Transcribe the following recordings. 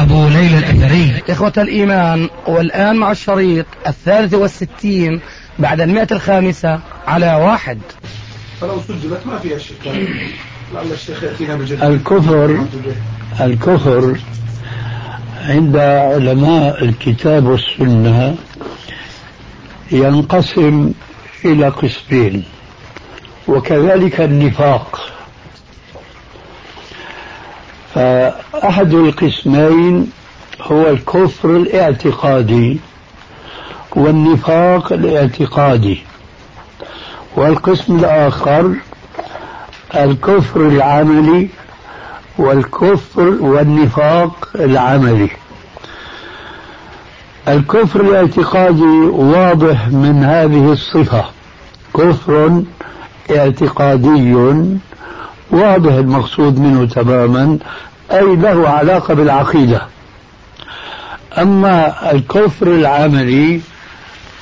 أبو ليلى الأثري. إخوة الإيمان والآن مع الشريط الثالث والستين بعد المئة الخامسة على واحد. فلو سجلت ما فيها شك. لعل الشيخ يأتينا بجد الكفر الكفر عند علماء الكتاب والسنة ينقسم إلى قسمين وكذلك النفاق. فأحد القسمين هو الكفر الاعتقادي والنفاق الاعتقادي. والقسم الآخر الكفر العملي والكفر والنفاق العملي. الكفر الاعتقادي واضح من هذه الصفة. كفر اعتقادي واضح المقصود منه تماما أي له علاقة بالعقيدة. أما الكفر العملي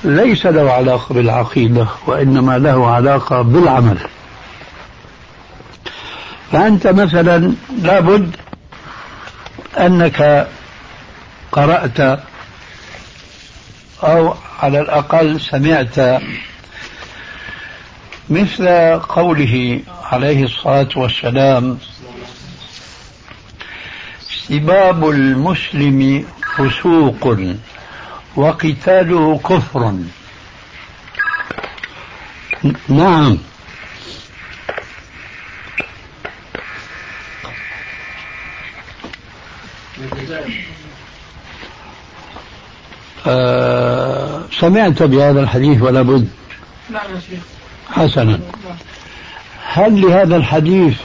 ليس له علاقة بالعقيدة وإنما له علاقة بالعمل. فأنت مثلا لابد أنك قرأت أو على الأقل سمعت مثل قوله عليه الصلاة والسلام سباب المسلم فسوق وقتاله كفر. نعم. آه سمعت بهذا الحديث ولا بد؟ نعم يا شيخ. حسنا. هل لهذا الحديث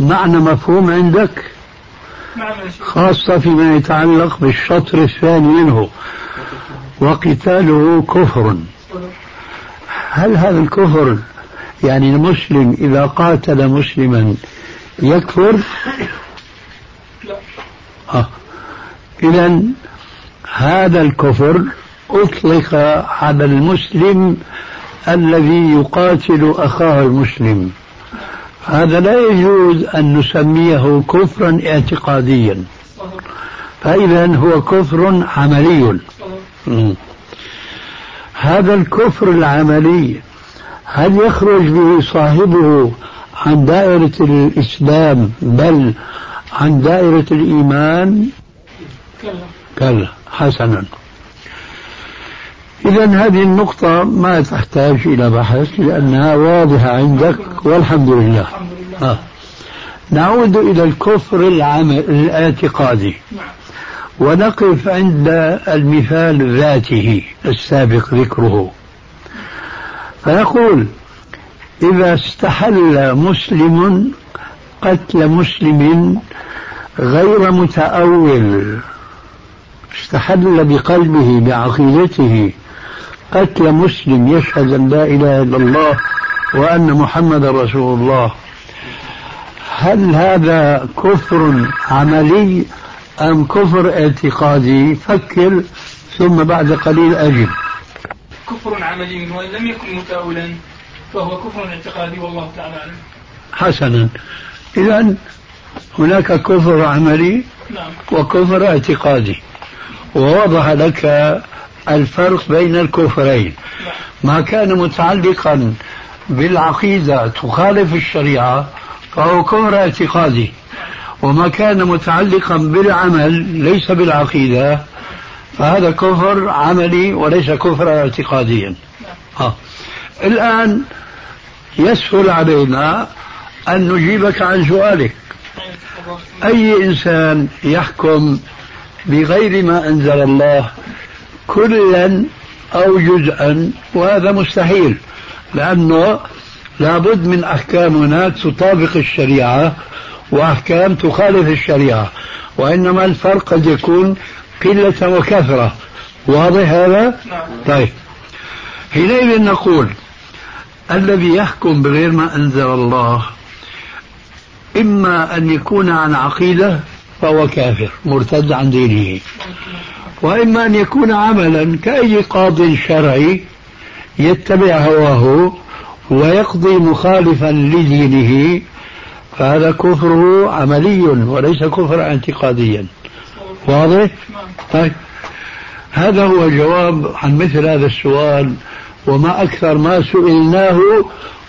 معنى مفهوم عندك؟ خاصة فيما يتعلق بالشطر الثاني منه وقتاله كفر. هل هذا الكفر يعني المسلم إذا قاتل مسلما يكفر؟ لا آه. إذا هذا الكفر أطلق على المسلم الذي يقاتل أخاه المسلم. هذا لا يجوز أن نسميه كفرا اعتقاديا. فإذا هو كفر عملي. هذا الكفر العملي هل يخرج به صاحبه عن دائرة الإسلام؟ بل عن دائرة الإيمان؟ كلا. كلا. حسنا. إذا هذه النقطة ما تحتاج إلى بحث لأنها واضحة عندك والحمد لله. آه. نعود إلى الكفر العمل الاعتقادي. ونقف عند المثال ذاته السابق ذكره. فيقول إذا استحل مسلم قتل مسلم غير متأول استحل بقلبه بعقيدته قتل مسلم يشهد أن لا إله إلا الله وأن محمد رسول الله. هل هذا كفر عملي أم كفر اعتقادي؟ فكر ثم بعد قليل أجب. كفر عملي وإن لم يكن متأولا فهو كفر اعتقادي والله تعالى أعلم. حسنا. إذا هناك كفر عملي نعم. وكفر اعتقادي. ووضح لك الفرق بين الكفرين. ما كان متعلقا بالعقيدة تخالف الشريعة فهو كفر اعتقادي. وما كان متعلقا بالعمل ليس بالعقيدة فهذا كفر عملي وليس كفر اعتقاديا. آه. الآن يسهل علينا أن نجيبك عن سؤالك. أي إنسان يحكم بغير ما أنزل الله كلا أو جزءا وهذا مستحيل لأنه لابد من أحكام هناك تطابق الشريعة وأحكام تخالف الشريعة وإنما الفرق قد يكون قلة وكثرة. واضح هذا؟ نعم. طيب. حينئذ نقول الذي يحكم بغير ما أنزل الله إما أن يكون عن عقيدة فهو كافر مرتد عن دينه. وإما أن يكون عملا كأي قاض شرعي يتبع هواه ويقضي مخالفا لدينه فهذا كفره عملي وليس كفرا اعتقاديا. واضح؟ طيب. هذا هو الجواب عن مثل هذا السؤال وما أكثر ما سئلناه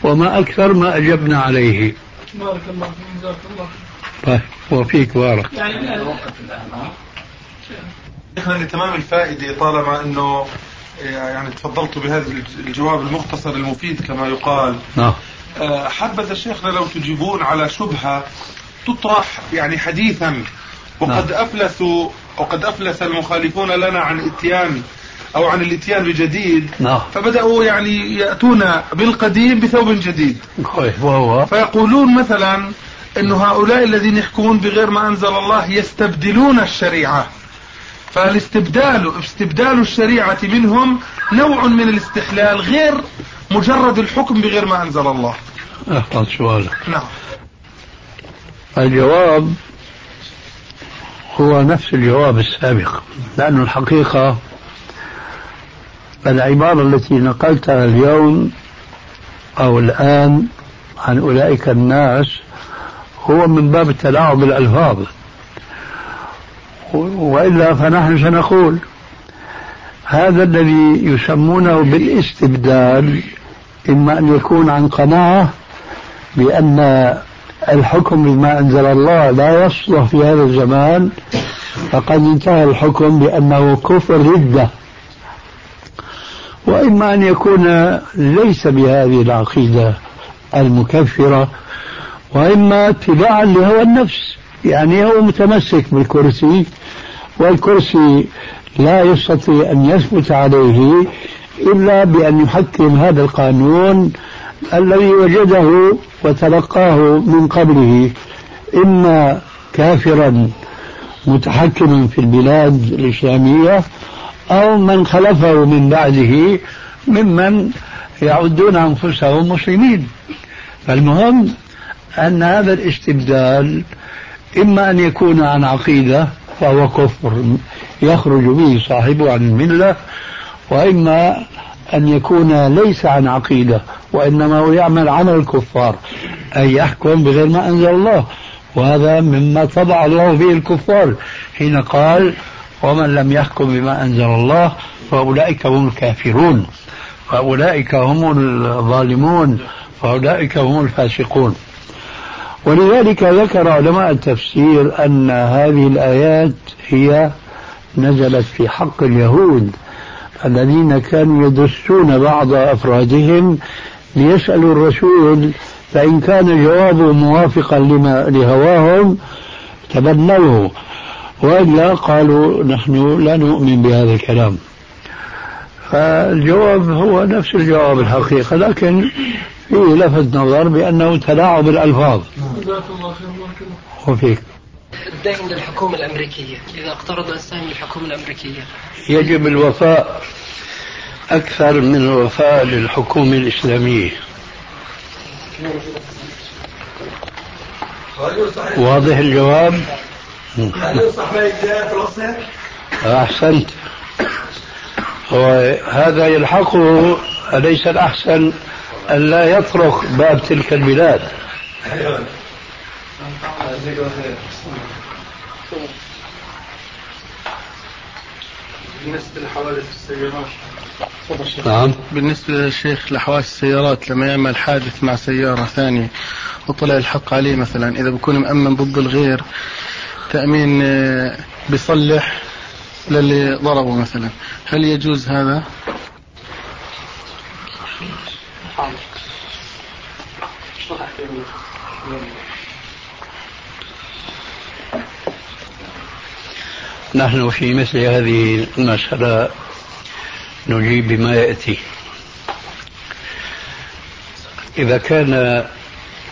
وما أكثر ما أجبنا عليه. بارك الله فيك جزاك الله طيب. وفيك بارك. يعني الآن شيخنا لتمام الفائدة طالما أنه يعني تفضلت بهذا الجواب المختصر المفيد كما يقال. نعم. آه، حبذا شيخنا لو تجيبون على شبهة تطرح يعني حديثا. وقد نعم. أفلسوا وقد أفلس المخالفون لنا عن اتيان أو عن الإتيان بجديد. نعم. فبدأوا يعني يأتون بالقديم بثوب جديد. وهو فيقولون مثلا أن هؤلاء الذين يحكمون بغير ما أنزل الله يستبدلون الشريعة. فالاستبدال استبدال الشريعة منهم نوع من الاستحلال غير مجرد الحكم بغير ما أنزل الله. أحفظ سؤالك. نعم. الجواب هو نفس الجواب السابق لأن الحقيقة العبارة التي نقلتها اليوم أو الآن عن أولئك الناس هو من باب التلاعب بالألفاظ وإلا فنحن سنقول هذا الذي يسمونه بالاستبدال إما أن يكون عن قناعة بأن الحكم بما أنزل الله لا يصلح في هذا الزمان فقد انتهى الحكم بأنه كفر ردة وإما أن يكون ليس بهذه العقيدة المكفرة وإما اتباعا لهوى النفس يعني هو متمسك بالكرسي والكرسي لا يستطيع أن يثبت عليه إلا بأن يحكم هذا القانون الذي وجده وتلقاه من قبله. إما كافرا متحكما في البلاد الإسلامية أو من خلفه من بعده ممن يعدون أنفسهم مسلمين. فالمهم أن هذا الاستبدال إما أن يكون عن عقيدة فهو كفر. يخرج به صاحبه عن الملة وإما أن يكون ليس عن عقيدة وإنما هو يعمل عمل الكفار. أي يحكم بغير ما أنزل الله. وهذا مما طبع الله به الكفار. حين قال ومن لم يحكم بما أنزل الله فأولئك هم الكافرون. فأولئك هم الظالمون. فأولئك هم الفاسقون. ولذلك ذكر علماء التفسير أن هذه الآيات هي نزلت في حق اليهود الذين كانوا يدسون بعض أفرادهم ليسألوا الرسول فإن كان جوابه موافقا لما لهواهم تبنوه وإلا قالوا نحن لا نؤمن بهذا الكلام. فالجواب هو نفس الجواب الحقيقة لكن فيه لفت نظر بأنه تلاعب الألفاظ. جزاك الله خير بارك الله وفيك. الدين للحكومة الأمريكية. إذا اقترض السهم للحكومة الأمريكية. يجب الوفاء أكثر من الوفاء للحكومة الإسلامية. واضح الجواب؟ أحسنت. وهذا يلحقه أليس الأحسن؟ أن لا يطرق باب تلك البلاد. بالنسبة لحوادث السيارات. نعم. بالنسبة للشيخ لحوادث السيارات لما يعمل حادث مع سيارة ثانية وطلع الحق عليه مثلا إذا بكون مأمن ضد الغير تأمين آه، بيصلح للي ضربه مثلا. هل يجوز هذا؟ نحن في مثل هذه المسألة نجيب بما يأتي. إذا كان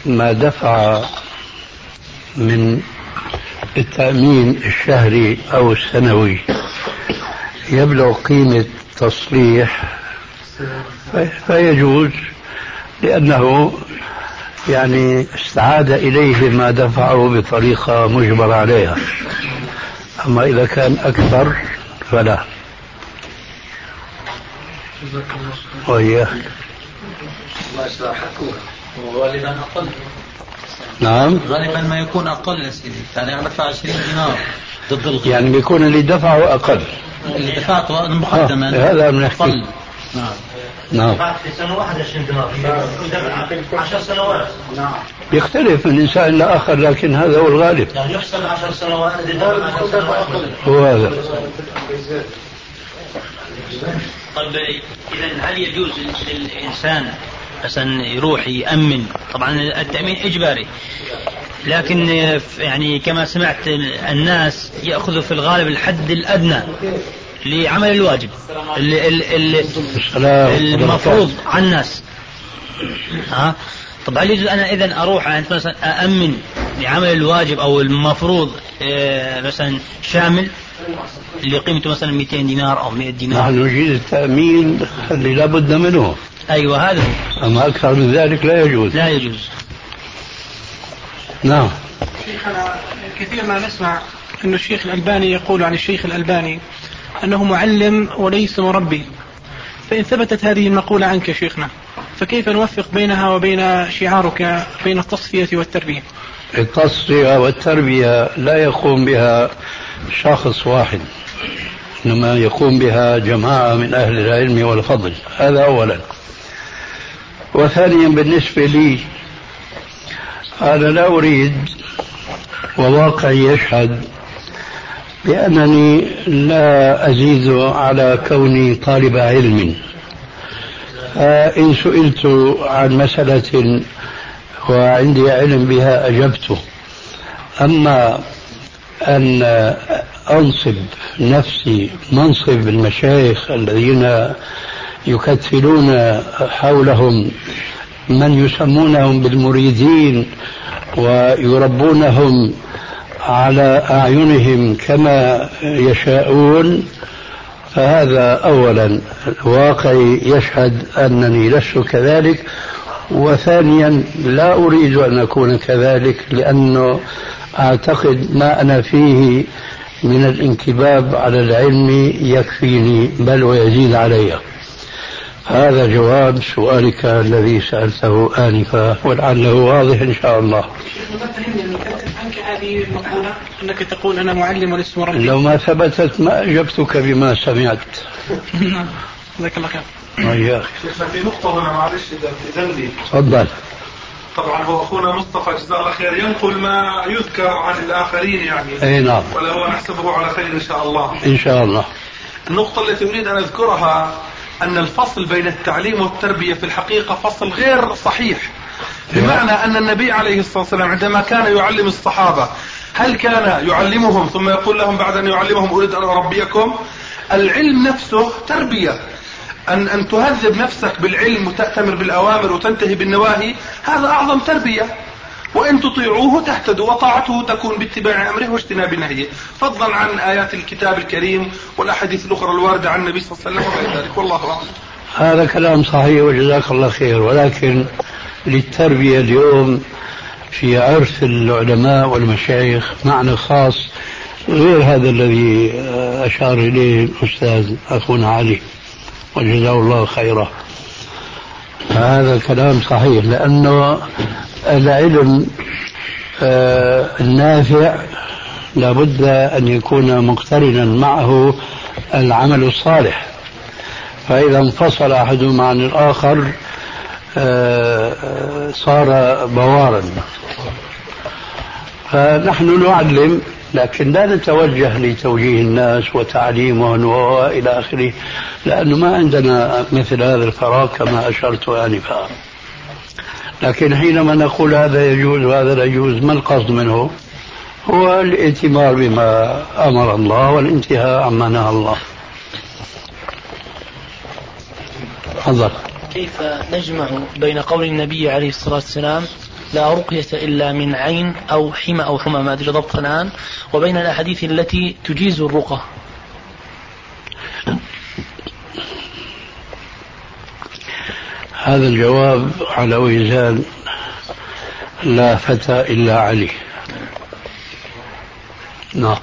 ما دفع من التأمين الشهري أو السنوي يبلغ قيمة تصليح فيجوز لأنه يعني استعاد إليه ما دفعه بطريقة مجبر عليها. أما إذا كان أكثر فلا. وإياك غالبا أقل نعم. غالبا ما يكون أقل يا سيدي. يعني أنا بدفع 20 دينار ضد الغرب يعني بيكون اللي دفعه أقل. اللي دفعته مقدما آه هذا بنحكي نعم. نعم. بعد في سنة واحدة 20 دينار. 10 سنوات. نعم. يختلف من إنسان إلى آخر لكن هذا هو الغالب. يعني يحسب 10 سنوات إذا 10 سنوات. هو هذا. طيب إذا هل يجوز للانسان مثلا يروح يأمن؟ طبعا التأمين إجباري. لكن يعني كما سمعت الناس ياخذوا في الغالب الحد الأدنى. لعمل الواجب المفروض على الناس. ها طب هل يجوز أنا اذا أروح مثلا أأمن لعمل الواجب أو المفروض آه، مثلا شامل؟ اللي قيمته مثلا 200 دينار أو 100 دينار. نحن نجيد التأمين اللي لابد منه. أيوه هذا هو. أما أكثر من ذلك لا يجوز. لا يجوز. نعم. شيخنا كثير ما نسمع أن الشيخ الألباني يقول عن الشيخ الألباني أنه معلم وليس مربي. فإن ثبتت هذه المقولة عنك شيخنا فكيف نوفق بينها وبين شعارك بين التصفية والتربية؟ التصفية والتربية لا يقوم بها شخص واحد إنما يقوم بها جماعة من أهل العلم والفضل. هذا أولا. وثانيا بالنسبة لي أنا لا أريد وواقعي يشهد بأنني لا أزيد على كوني طالب علم. فإن سئلت عن مسألة وعندي علم بها أجبته أما أن أنصب نفسي منصب المشايخ الذين يكتلون حولهم من يسمونهم بالمريدين ويربونهم على أعينهم كما يشاءون فهذا أولا. واقعي يشهد أنني لست كذلك. وثانيا لا أريد أن أكون كذلك لأنه أعتقد ما أنا فيه من الانكباب على العلم يكفيني بل ويزيد علي. هذا جواب سؤالك الذي سألته آنفا ولعله واضح إن شاء الله. عنك هذه المقولة أنك تقول أنا معلم ولست مربي. لو ما ثبتت ما أجبتك بما سمعت. نعم جزاك الله خير. وإياك شيخنا في نقطة هنا معلش إذا إذن لي تفضل. طبعا هو أخونا مصطفى جزاه الله خير ينقل ما يذكر عن الآخرين يعني. أي نعم. ولا هو نحسبه على خير إن شاء الله. إن شاء الله. النقطة التي أريد أن أذكرها أن الفصل بين التعليم والتربية في الحقيقة فصل غير صحيح. بمعنى أن النبي عليه الصلاة والسلام عندما كان يعلم الصحابة هل كان يعلمهم ثم يقول لهم بعد أن يعلمهم أريد أن أربيكم؟ العلم نفسه تربية. أن أن تهذب نفسك بالعلم وتأتمر بالأوامر وتنتهي بالنواهي هذا أعظم تربية. وإن تطيعوه تهتدوا وطاعته تكون باتباع أمره واجتناب نهيه. فضلا عن آيات الكتاب الكريم والأحاديث الأخرى الواردة عن النبي صلى الله عليه وسلم وغير ذلك. والله أعلم. هذا كلام صحيح وجزاك الله خير ولكن للتربية اليوم في عرف العلماء والمشايخ معنى خاص غير هذا الذي أشار إليه الأستاذ أخونا علي وجزاه الله خيرا. هذا كلام صحيح لأنه العلم آه، النافع لابد أن يكون مقترنا معه العمل الصالح. فإذا انفصل أحدهما عن الآخر آه، صار بوارا. فنحن نعلم لكن لا نتوجه لتوجيه الناس وتعليمهم وإلى آخره لأنه ما عندنا مثل هذا الفراغ كما أشرت آنفا. لكن حينما نقول هذا يجوز وهذا لا يجوز ما القصد منه؟ هو الائتمار بما أمر الله والانتهاء عما نهى الله. تفضل. كيف نجمع بين قول النبي عليه الصلاة والسلام لا رقية إلا من عين أو حمى أو حمى ما أدري ضبط الآن وبين الأحاديث التي تجيز الرقى هذا الجواب على وزان لا فتى إلا علي. نعم.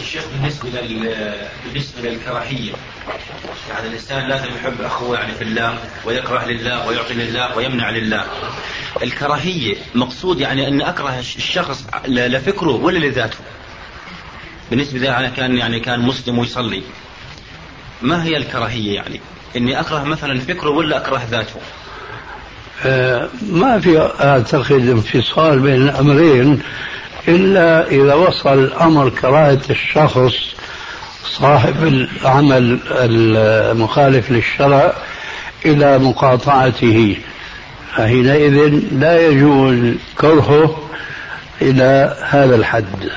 الشيخ بالنسبة لل... بالنسبة للكراهية يعني الإنسان لازم يحب أخوه يعني في الله ويكره لله ويعطي لله ويمنع لله. الكراهية مقصود يعني أن أكره الشخص لفكره ولا لذاته؟ بالنسبة إذا أنا كان يعني كان مسلم ويصلي. ما هي الكراهية يعني؟ إني أكره مثلا فكره ولا أكره ذاته؟ آه، ما في أعتقد انفصال بين الأمرين إلا إذا وصل الأمر كراهة الشخص صاحب العمل المخالف للشرع إلى مقاطعته. فحينئذ لا يجوز كرهه إلى هذا الحد.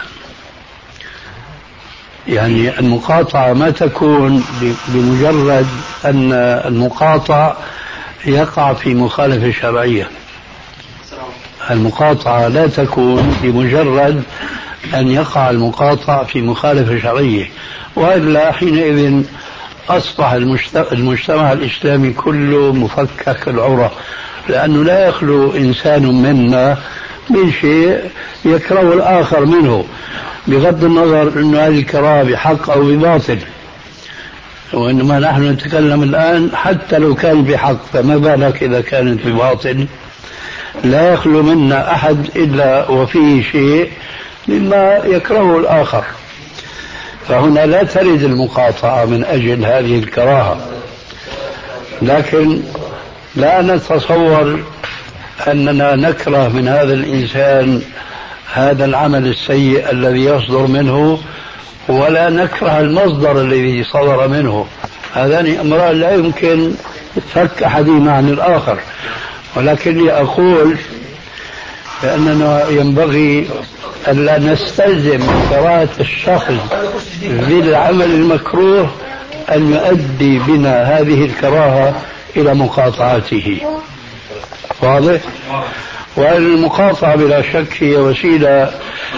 يعني المقاطعة ما تكون بمجرد أن المقاطع يقع في مخالفة شرعية. المقاطعة لا تكون بمجرد أن يقع المقاطع في مخالفة شرعية. وإلا حينئذ أصبح المجت- المجتمع الإسلامي كله مفكك العرى لأنه لا يخلو إنسان منا من شيء يكره الآخر منه بغض النظر أن هذه الكراهة بحق أو بباطل. وإنما نحن نتكلم الآن حتى لو كان بحق فما بالك إذا كانت بباطل؟ لا يخلو منا أحد إلا وفيه شيء مما يكرهه الآخر. فهنا لا ترد المقاطعة من أجل هذه الكراهة. لكن لا نتصور أننا نكره من هذا الإنسان هذا العمل السيء الذي يصدر منه ولا نكره المصدر الذي صدر منه. هذان أمران لا يمكن فك أحدهما عن الآخر. ولكني أقول بأننا ينبغي ألا نستلزم كراهة الشخص بالعمل المكروه أن يؤدي بنا هذه الكراهة إلى مقاطعته. واضح؟ والمقاطعة بلا شك هي وسيلة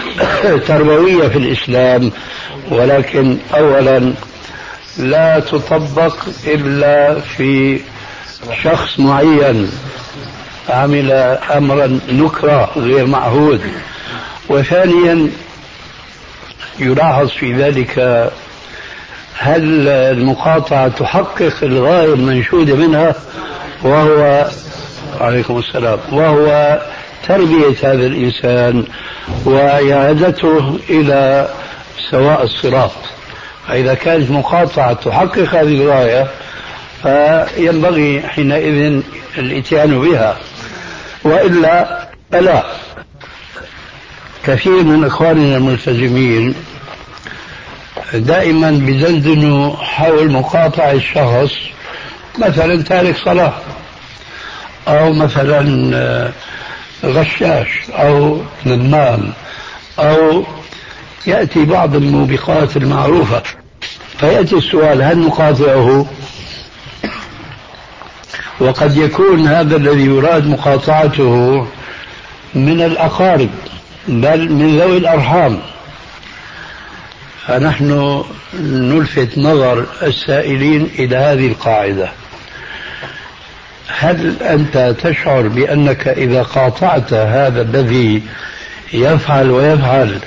تربوية في الإسلام ولكن أولا لا تطبق إلا في شخص معين عمل أمرا نكرة غير معهود وثانيا يلاحظ في ذلك هل المقاطعة تحقق الغاية المنشودة منها وهو عليكم السلام. وهو تربية هذا الإنسان وإعادته إلى سواء الصراط. فإذا كانت مقاطعة تحقق هذه الغاية فينبغي حينئذ الإتيان بها. وإلا فلا كثير من إخواننا الملتزمين دائما بيدندنوا حول مقاطعة الشخص مثلا تارك صلاة أو مثلا غشاش أو نمام أو يأتي بعض الموبقات المعروفة. فيأتي السؤال هل نقاطعه؟ وقد يكون هذا الذي يراد مقاطعته من الأقارب بل من ذوي الأرحام. فنحن نلفت نظر السائلين إلى هذه القاعدة. هل أنت تشعر بأنك إذا قاطعت هذا الذي يفعل ويفعل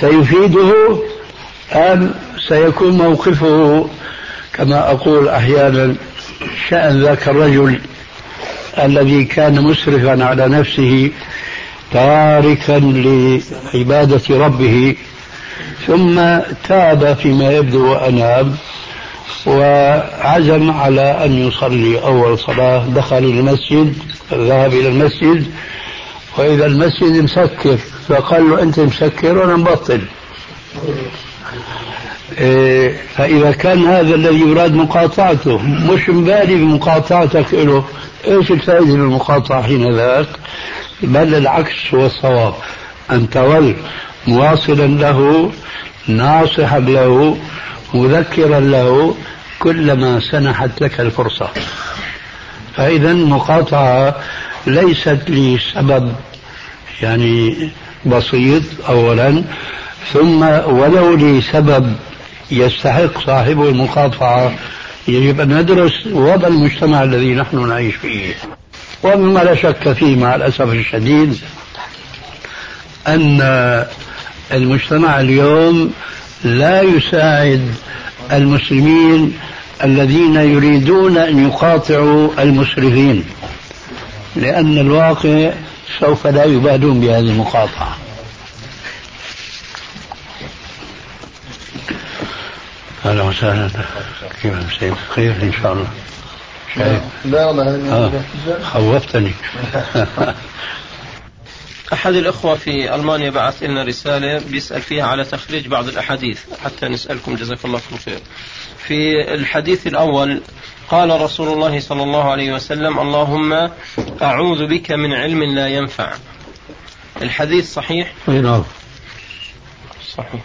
سيفيده أم سيكون موقفه كما أقول أحيانا شأن ذاك الرجل الذي كان مسرفا على نفسه تاركا لعبادة ربه ثم تاب فيما يبدو وأناب وعزم على أن يصلي أول صلاة دخل المسجد ذهب إلى المسجد. وإذا المسجد مسكر فقال له أنت مسكر وأنا مبطل. إيه فإذا كان هذا الذي يراد مقاطعته مش مبالي بمقاطعتك له إيش الفائدة من المقاطعة حين ذاك بل العكس هو الصواب. أن تظل مواصلا له ناصحا له مذكرا له كلما سنحت لك الفرصة. فإذا المقاطعة ليست لسبب يعني بسيط أولا ثم ولو لسبب يستحق صاحبه المقاطعة يجب أن ندرس وضع المجتمع الذي نحن نعيش فيه. ومما لا شك فيه مع الأسف الشديد أن المجتمع اليوم لا يساعد المسلمين الذين يريدون أن يقاطعوا المسرفين لأن الواقع سوف لا يبالون بهذه المقاطعة. أهلا وسهلا. كيف مسيب خير إن شاء الله. شايف؟ لا والله آه. خوفتني. أحد الأخوة في ألمانيا بعث لنا رسالة بيسأل فيها على تخريج بعض الأحاديث حتى نسألكم جزاك الله كل خير. في الحديث الأول قال رسول الله صلى الله عليه وسلم اللهم أعوذ بك من علم لا ينفع. الحديث صحيح؟ نعم. صحيح.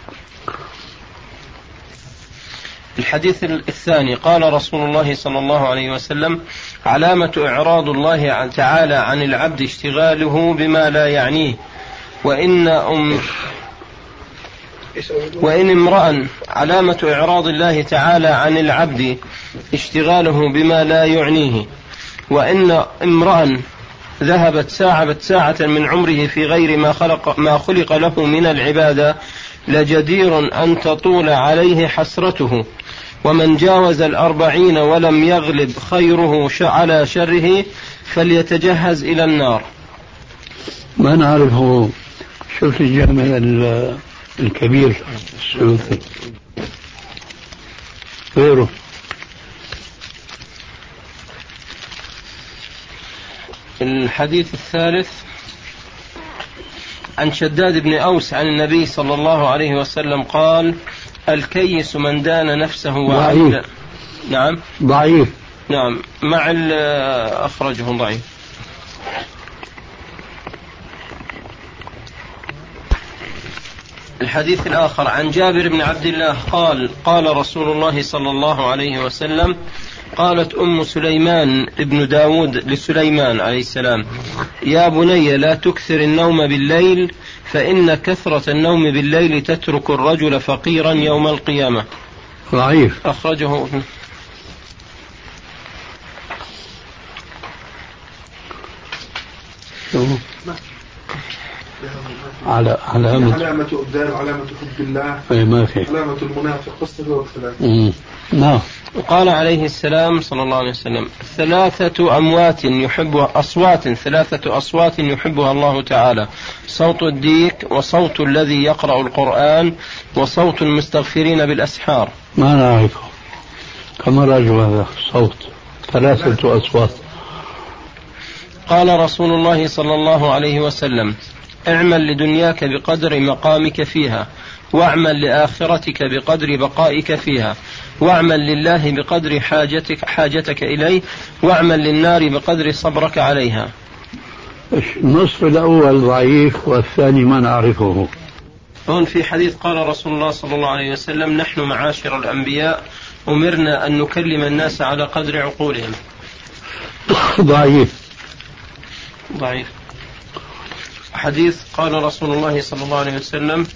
الحديث الثاني قال رسول الله صلى الله عليه وسلم علامة إعراض الله تعالى عن العبد اشتغاله بما لا يعنيه. وإن أم وإن امرأ علامة إعراض الله تعالى عن العبد اشتغاله بما لا يعنيه. وإن امرأ ذهبت ساعة ساعة من عمره في غير ما خلق ما خلق له من العبادة لجدير أن تطول عليه حسرته. ومن جاوز الأربعين ولم يغلب خيره على شره فليتجهز إلى النار. ما نعرفه شوف الجامع الكبير السيوطي غيره. الحديث الثالث عن شداد بن أوس عن النبي صلى الله عليه وسلم قال الكيس من دان نفسه وعمل نعم. ضعيف. نعم. مع أخرجه ضعيف. الحديث الآخر. عن جابر بن عبد الله قال قال رسول الله صلى الله عليه وسلم قالت أم سليمان ابن داود لسليمان عليه السلام يا بني لا تكثر النوم بالليل فإن كثرة النوم بالليل تترك الرجل فقيرا يوم القيامة. ضعيف. أخرجه ابن على علامة علامة أبدان وعلامة حب الله. أي ما في. علامة المنافق. قصة نعم. وقال عليه السلام صلى الله عليه وسلم ثلاثة أموات يحبها أصوات ثلاثة أصوات يحبها الله تعالى. صوت الديك وصوت الذي يقرأ القرآن وصوت المستغفرين بالأسحار. ما نعرفه. كم رجل هذا؟ صوت. ثلاثة أصوات. قال رسول الله صلى الله عليه وسلم اعمل لدنياك بقدر مقامك فيها واعمل لآخرتك بقدر بقائك فيها واعمل لله بقدر حاجتك حاجتك إليه واعمل للنار بقدر صبرك عليها. النصف الأول ضعيف والثاني ما نعرفه. هون في حديث قال رسول الله صلى الله عليه وسلم نحن معاشر الأنبياء أمرنا أن نكلم الناس على قدر عقولهم. ضعيف. ضعيف. حديث قال رسول الله صلى الله عليه وسلم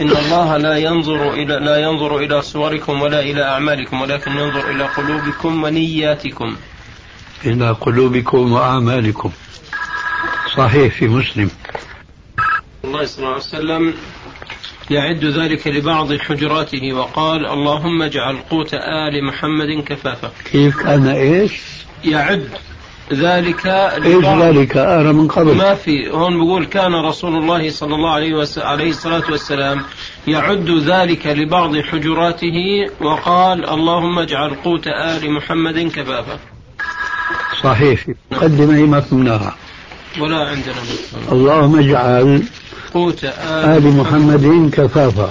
إن الله لا ينظر إلى لا ينظر إلى صوركم ولا إلى أعمالكم ولكن ينظر إلى قلوبكم ونياتكم. إلى قلوبكم وأعمالكم. صحيح في مسلم. الله صلى الله عليه وسلم يعد ذلك لبعض حجراته وقال اللهم اجعل قوت آل محمد كفافا. كيف كان إيش؟ يعد ذلك إيش ذلك؟ أنا من قبل. ما في. هون بقول كان رسول الله صلى الله عليه, وس... عليه الصلاة والسلام يعد ذلك لبعض حجراته وقال اللهم اجعل قوت آل محمد كفافا صحيح. مقدمة ما فهمناها ولا عندنا اللهم اجعل قوت آل, آل محمد كفافا.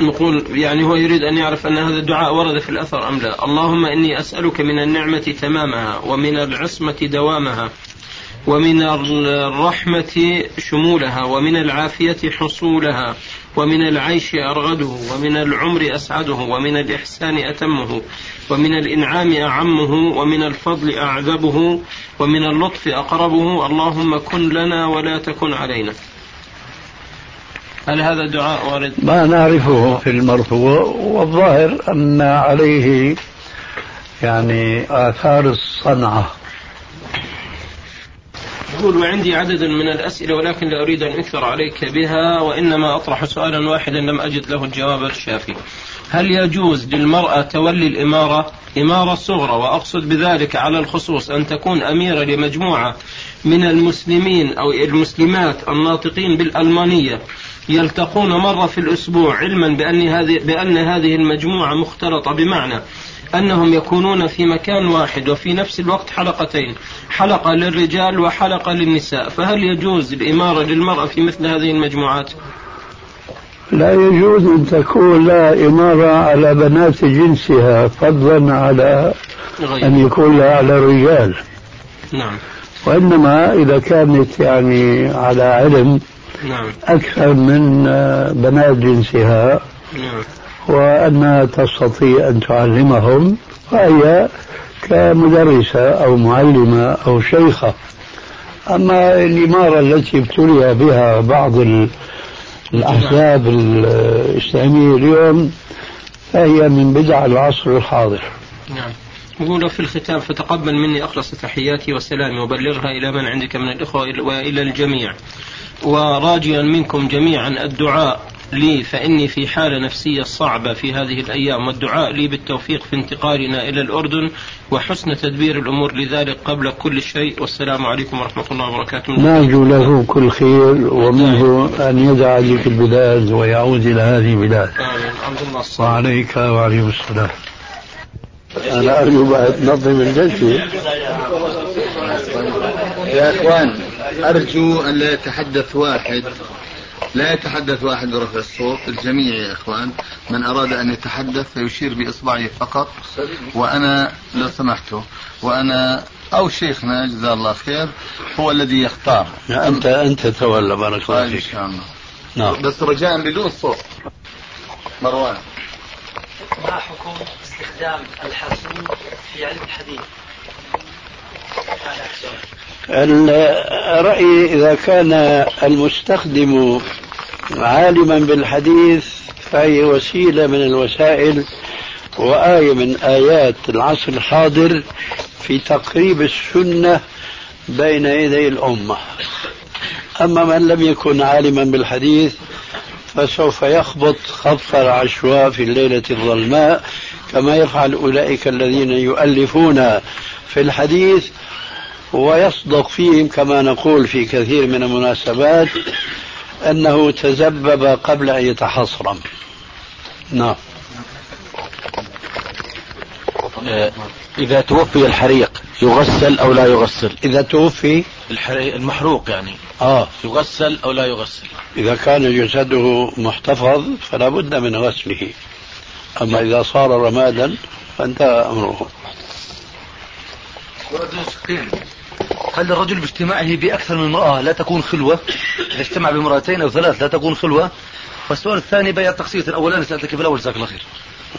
نقول يعني هو يريد أن يعرف أن هذا الدعاء ورد في الأثر أم لا. اللهم إني أسألك من النعمة تمامها ومن العصمة دوامها ومن الرحمة شمولها ومن العافية حصولها ومن العيش أرغده ومن العمر أسعده ومن الإحسان أتمه ومن الإنعام أعمه ومن الفضل أعذبه ومن اللطف أقربه. اللهم كن لنا ولا تكن علينا. هل هذا دعاء وارد؟ ما نعرفه في المرفوع والظاهر أن عليه يعني آثار الصنعة. يقول وعندي عدد من الأسئلة ولكن لا أريد أن أكثر عليك بها وإنما أطرح سؤالا واحدا لم أجد له الجواب الشافي. هل يجوز للمرأة تولي الإمارة إمارة صغرى؟ وأقصد بذلك على الخصوص أن تكون أميرة لمجموعة من المسلمين أو المسلمات الناطقين بالألمانية. يلتقون مرة في الأسبوع علما بأن هذه بأن هذه المجموعة مختلطة بمعنى أنهم يكونون في مكان واحد وفي نفس الوقت حلقتين حلقة للرجال وحلقة للنساء. فهل يجوز الإمارة للمرأة في مثل هذه المجموعات؟ لا يجوز أن تكون لا إمارة على بنات جنسها فضلا على أن يكون لها على الرجال نعم. وإنما إذا كانت يعني على علم نعم. أكثر من بنات جنسها. نعم. وأنها تستطيع أن تعلمهم فهي كمدرسة أو معلمة أو شيخة. أما الإمارة التي ابتلي بها بعض الأحزاب الإسلامية اليوم فهي من بدع العصر الحاضر. نعم. يقول في الختام فتقبل مني أخلص تحياتي وسلامي وبلغها إلى من عندك من الإخوة وإلى الجميع. وراجيا منكم جميعا الدعاء لي فإني في حالة نفسية صعبة في هذه الأيام. والدعاء لي بالتوفيق في انتقالنا إلى الأردن وحسن تدبير الأمور لذلك قبل كل شيء. والسلام عليكم ورحمة الله وبركاته. نرجو له كل خير ومنه أن يدع لي في البلاد ويعود إلى هذه البلاد. آمين. عبد الله وعليك وعليكم السلام. أنا أرجو بعد نظم الجلسة. يا إخوان أرجو أن لا يتحدث واحد لا يتحدث واحد برفع الصوت الجميع يا إخوان. من أراد أن يتحدث فيشير بإصبعه فقط وأنا لو سمحتوا وأنا أو شيخنا جزاه الله خير هو الذي يختار. أنت أنت تولى بارك الله إن فيك. شاء الله. نعم. بس رجاء بدون صوت. مروان. ما حكم استخدام الحاسوب في علم الحديث؟ الرأي إذا كان المستخدم عالما بالحديث فهي وسيلة من الوسائل وآية من آيات العصر الحاضر في تقريب السنة بين يدي الأمة. أما من لم يكن عالما بالحديث فسوف يخبط خطف العشواء في الليلة الظلماء كما يفعل أولئك الذين يؤلفون في الحديث ويصدق فيهم كما نقول في كثير من المناسبات أنه تزبب قبل أن يتحصرم. نعم. آه، إذا توفي الحريق يغسل أو لا يغسل؟ إذا توفي؟ المحروق يعني. آه. يغسل أو لا يغسل؟ إذا كان جسده محتفظ فلا بد من غسله. أما إذا صار رمادا فانتهى أمره. هل الرجل باجتماعه بأكثر من امرأة لا تكون خلوة. إذا اجتمع بامرأتين أو ثلاث لا تكون خلوة. والسؤال الثاني بيان التقسيط الأولاني سألتك في الأول جزاك الله خير.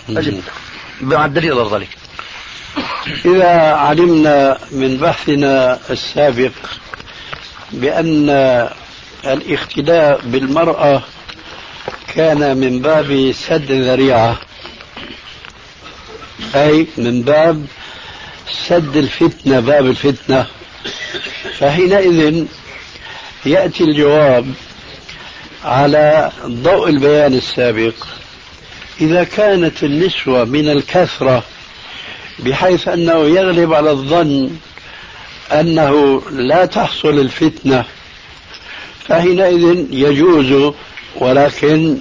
أجب مع الدليل على ذلك. إذا علمنا من بحثنا السابق بأن الاختلاء بالمرأة كان من باب سد الذريعة أي من باب سد الفتنة باب الفتنة. فحينئذ يأتي الجواب على ضوء البيان السابق. إذا كانت النسوة من الكثرة بحيث أنه يغلب على الظن أنه لا تحصل الفتنة فحينئذ يجوز ولكن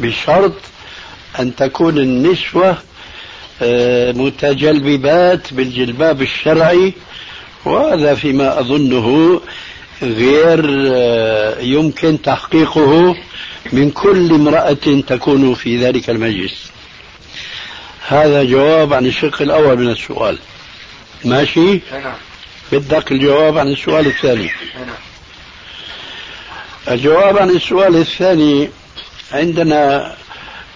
بشرط أن تكون النسوة آه، متجلببات بالجلباب الشرعي وهذا فيما أظنه غير آه، يمكن تحقيقه من كل امرأة تكون في ذلك المجلس. هذا جواب عن الشق الأول من السؤال. ماشي؟ نعم. بدك الجواب عن السؤال الثاني. الجواب عن السؤال الثاني عندنا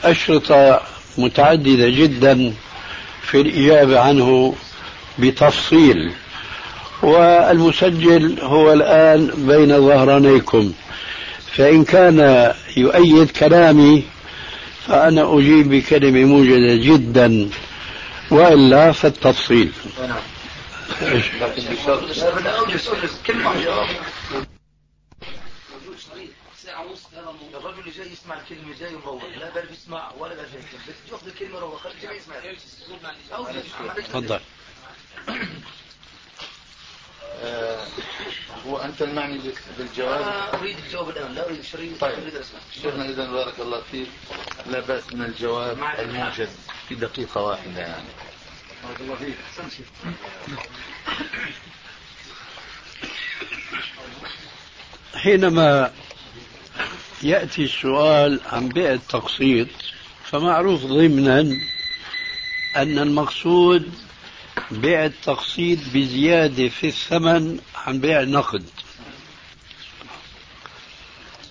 أشرطة متعددة جدا في الإجابة عنه بتفصيل. والمسجل هو الآن بين ظهرانيكم. فإن كان يؤيد كلامي فأنا أجيب بكلمة موجزة جدا وإلا فالتفصيل الرجل اللي جاي يسمع الكلمة جاي مروح لا بل بيسمع ولا بل بس ياخذ الكلمة روح خلي جاي يسمع تفضل. آه، هو أنت المعني بالجواب؟ أنا أريد الجواب الآن لا أريد الشريط طيب. شيخنا إذا بارك الله فيك. لا بأس من الجواب الموجز في دقيقة واحدة يعني. بارك الله فيك. شيخ. حينما يأتي السؤال عن بيع التقسيط فمعروف ضمنا أن المقصود بيع التقسيط بزيادة في الثمن عن بيع النقد.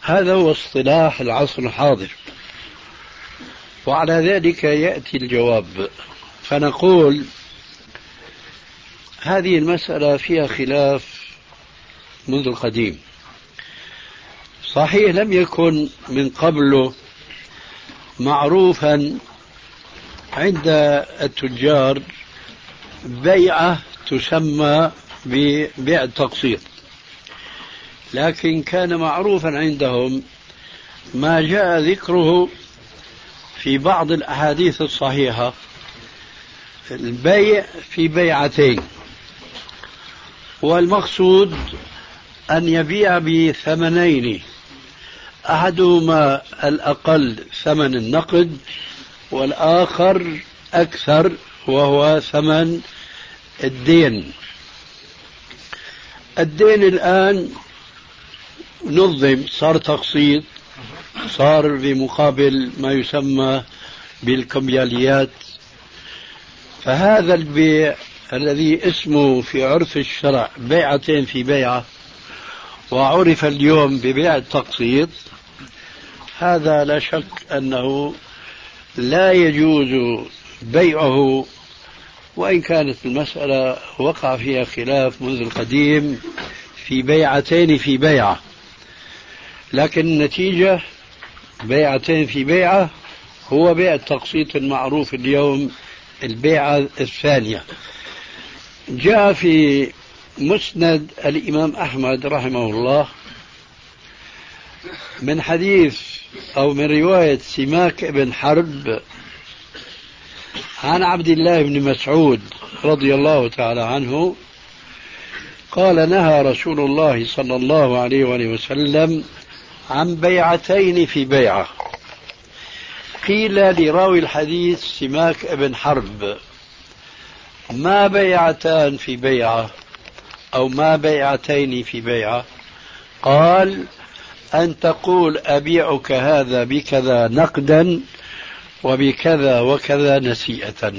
هذا هو اصطلاح العصر الحاضر. وعلى ذلك يأتي الجواب. فنقول هذه المسألة فيها خلاف منذ القديم. صحيح لم يكن من قبل معروفا عند التجار بيعة تسمى ببيع التقسيط. لكن كان معروفا عندهم ما جاء ذكره في بعض الأحاديث الصحيحة البيع في بيعتين. والمقصود أن يبيع بثمنين. أحدهما الأقل ثمن النقد والآخر أكثر وهو ثمن الدين. الدين الآن نظم صار تقسيط صار بمقابل ما يسمى بالكمبياليات فهذا البيع الذي اسمه في عرف الشرع بيعتين في بيعة وعرف اليوم ببيع التقسيط هذا لا شك أنه لا يجوز بيعه وإن كانت المسألة وقع فيها خلاف منذ القديم في بيعتين في بيعة. لكن النتيجة بيعتين في بيعة هو بيع التقسيط المعروف اليوم البيعة الثانية. جاء في مسند الإمام أحمد رحمه الله من حديث أو من رواية سماك بن حرب عن عبد الله بن مسعود رضي الله تعالى عنه قال نهى رسول الله صلى الله عليه وآله وسلم عن بيعتين في بيعة. قيل لراوي الحديث سماك بن حرب ما بيعتان في بيعة أو ما بيعتين في بيعة؟ قال أن تقول أبيعك هذا بكذا نقدا وبكذا وكذا نسيئة.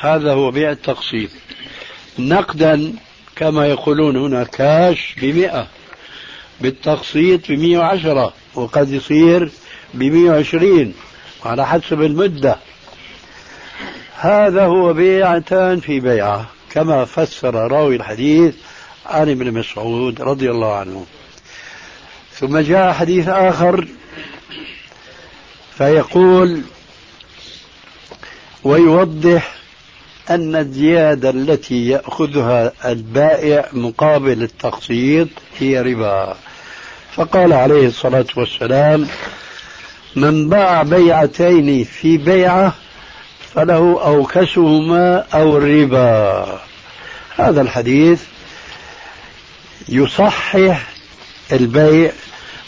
هذا هو بيع التقسيط. نقدا كما يقولون هنا كاش بمئة بالتقسيط بمئة وعشرة وقد يصير بمئة وعشرين على حسب المدة. هذا هو بيعتان في بيعة كما فسر راوي الحديث عن ابن مسعود رضي الله عنه. ثم جاء حديث آخر فيقول ويوضح أن الزيادة التي يأخذها البائع مقابل التقسيط هي ربا. فقال عليه الصلاة والسلام من باع بيعتين في بيعة فله أوكسهما أو الربا هذا الحديث يصحح البيع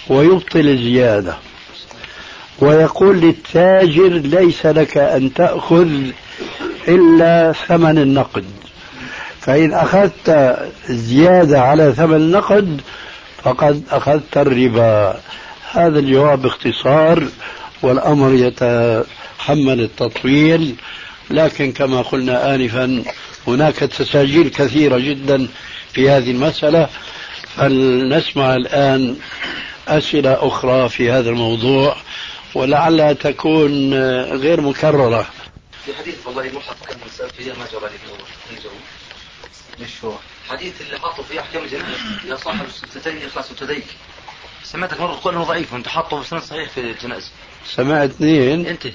ويبطل الزيادة. ويقول للتاجر ليس لك أن تأخذ إلا ثمن النقد. فإن أخذت زيادة على ثمن النقد فقد أخذت الربا. هذا الجواب باختصار والأمر يتحمل التطويل لكن كما قلنا آنفا هناك تساجيل كثيرة جدا في هذه المسألة. فلنسمع الآن أسئلة أخرى في هذا الموضوع. ولعلها تكون غير مكررة. في حديث والله مو حط كلمة فيها ما جرى لي مش هو؟ حديث اللي حطوا فيه أحكام الجنة. يا صاحب الستتين إخلاص تديك سمعتك مرة تقول أنه ضعيف وانت حاطه في سند صحيح في الجنائز سمعت اثنين. أنت.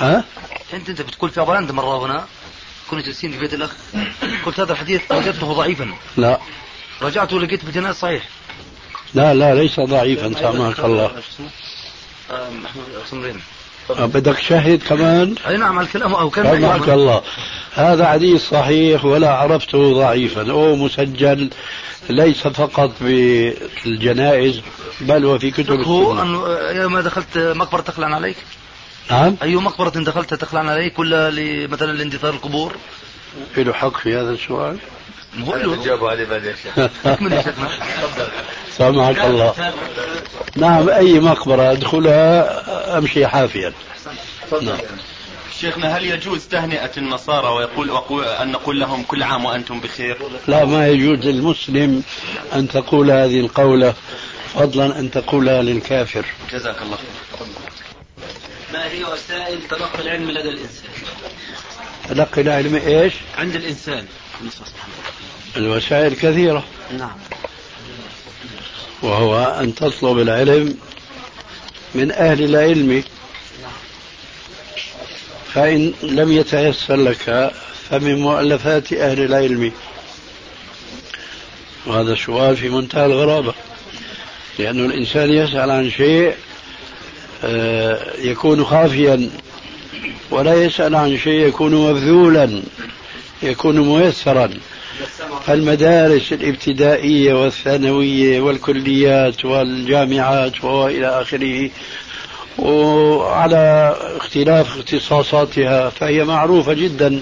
ها؟ أنت أنت بتقول في ابو مرة هنا كنا جالسين في بيت الأخ. قلت هذا الحديث وجدته ضعيفا. لا. رجعت ولقيت بالجنائز صحيح. لا لا ليس ضعيفا سامحك الله. محمود سمرين آه، بدك شهد كمان؟ أي نعم الكلام. أو كان سامحك الله. هذا حديث صحيح ولا عرفته ضعيفا. هو مسجل ليس فقط بالجنائز بل وفي كتب هو السنة. انه ايما دخلت مقبرة تخلع عليك؟ نعم؟ أي مقبرة دخلت تخلع عليك ولا مثلا لاندثار القبور؟ له حق في هذا السؤال؟ هو له جاوبوا عليه بعدين. سامحك الله. نعم أي مقبرة أدخلها أمشي حافيا. نعم. شيخنا هل يجوز تهنئة النصارى ويقول أن نقول لهم كل عام وأنتم بخير؟ لا ما يجوز للمسلم أن تقول هذه القولة فضلا أن تقولها للكافر. جزاك الله خير. ما هي وسائل تلقي العلم لدى الإنسان؟ تلقي العلم إيش؟ عند الإنسان. الوسائل كثيرة. نعم. وهو أن تطلب العلم من أهل العلم. فإن لم يتيسر لك فمن مؤلفات أهل العلم. وهذا سؤال في منتهى الغرابة لأن الإنسان يسأل عن شيء آه، يكون خافيا ولا يسأل عن شيء يكون مبذولا يكون ميسرا. فالمدارس الابتدائية والثانوية والكليات والجامعات وإلى آخره وعلى اختلاف اختصاصاتها فهي معروفة جدا.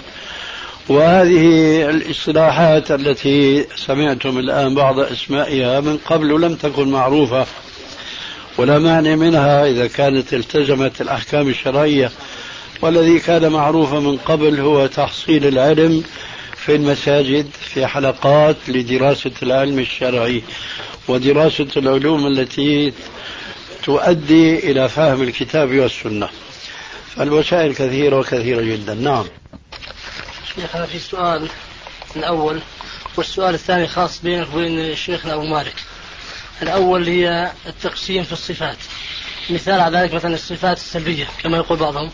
وهذه الاصطلاحات التي سمعتم الآن بعض أسمائها من قبل لم تكن معروفة ولا مانع منها إذا كانت التزمت الأحكام الشرعية. والذي كان معروفا من قبل هو تحصيل العلم في المساجد في حلقات لدراسة العلم الشرعي ودراسة العلوم التي تؤدي إلى فهم الكتاب والسنة. فالوسائل كثيرة وكثيرة جدا. نعم. شيخنا في سؤال الأول والسؤال الثاني خاص بينك وبين شيخنا أبو مالك. الأول هي التقسيم في الصفات. مثال على ذلك مثلا الصفات السلبية كما يقول بعضهم.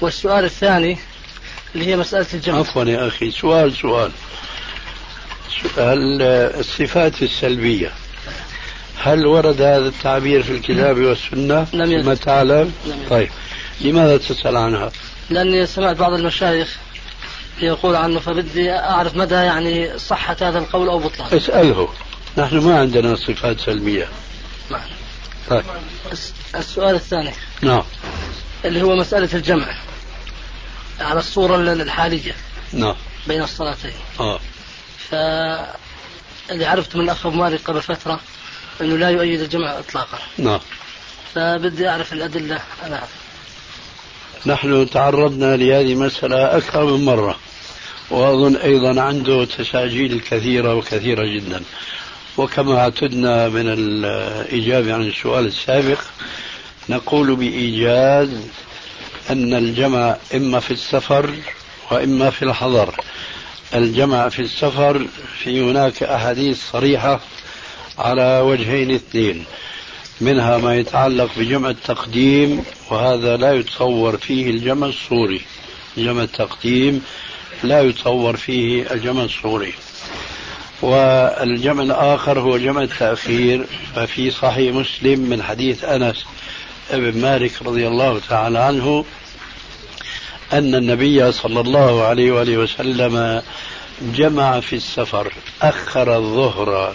والسؤال الثاني اللي هي مسألة الجمع. عفوا يا أخي. سؤال سؤال. سؤال الصفات السلبية هل ورد هذا التعبير في الكتاب والسنة؟ لم يرد. ما تعلم؟ لم يرد. طيب. لماذا تسأل عنها؟ لأني سمعت بعض المشايخ يقول عنه فبدي أعرف مدى يعني صحة هذا القول أو بطلان. اسأله. نحن ما عندنا صفات سلبية. نعم. طيب. السؤال الثاني. نعم. اللي هو مسألة الجمع. على الصورة الحالية نعم. بين الصلاتين. آه. ف اللي عرفت من أبو مالك قبل فترة أنه لا يؤيد الجمع إطلاقا. نعم. فبدي أعرف الأدلة. أنا نحن تعرضنا لهذه المسألة أكثر من مرة وأظن أيضا عنده تساجيل كثيرة وكثيرة جدا. وكما اعتدنا من الإجابة عن السؤال السابق نقول بإيجاز أن الجمع إما في السفر وإما في الحضر. الجمع في السفر في هناك أحاديث صريحة على وجهين اثنين منها ما يتعلق بجمع التقديم وهذا لا يتصور فيه الجمع الصوري جمع التقديم لا يتصور فيه الجمع الصوري والجمع الآخر هو جمع التأخير ففي صحيح مسلم من حديث أنس بن مالك رضي الله تعالى عنه أن النبي صلى الله عليه وآله وسلم جمع في السفر أخر الظهر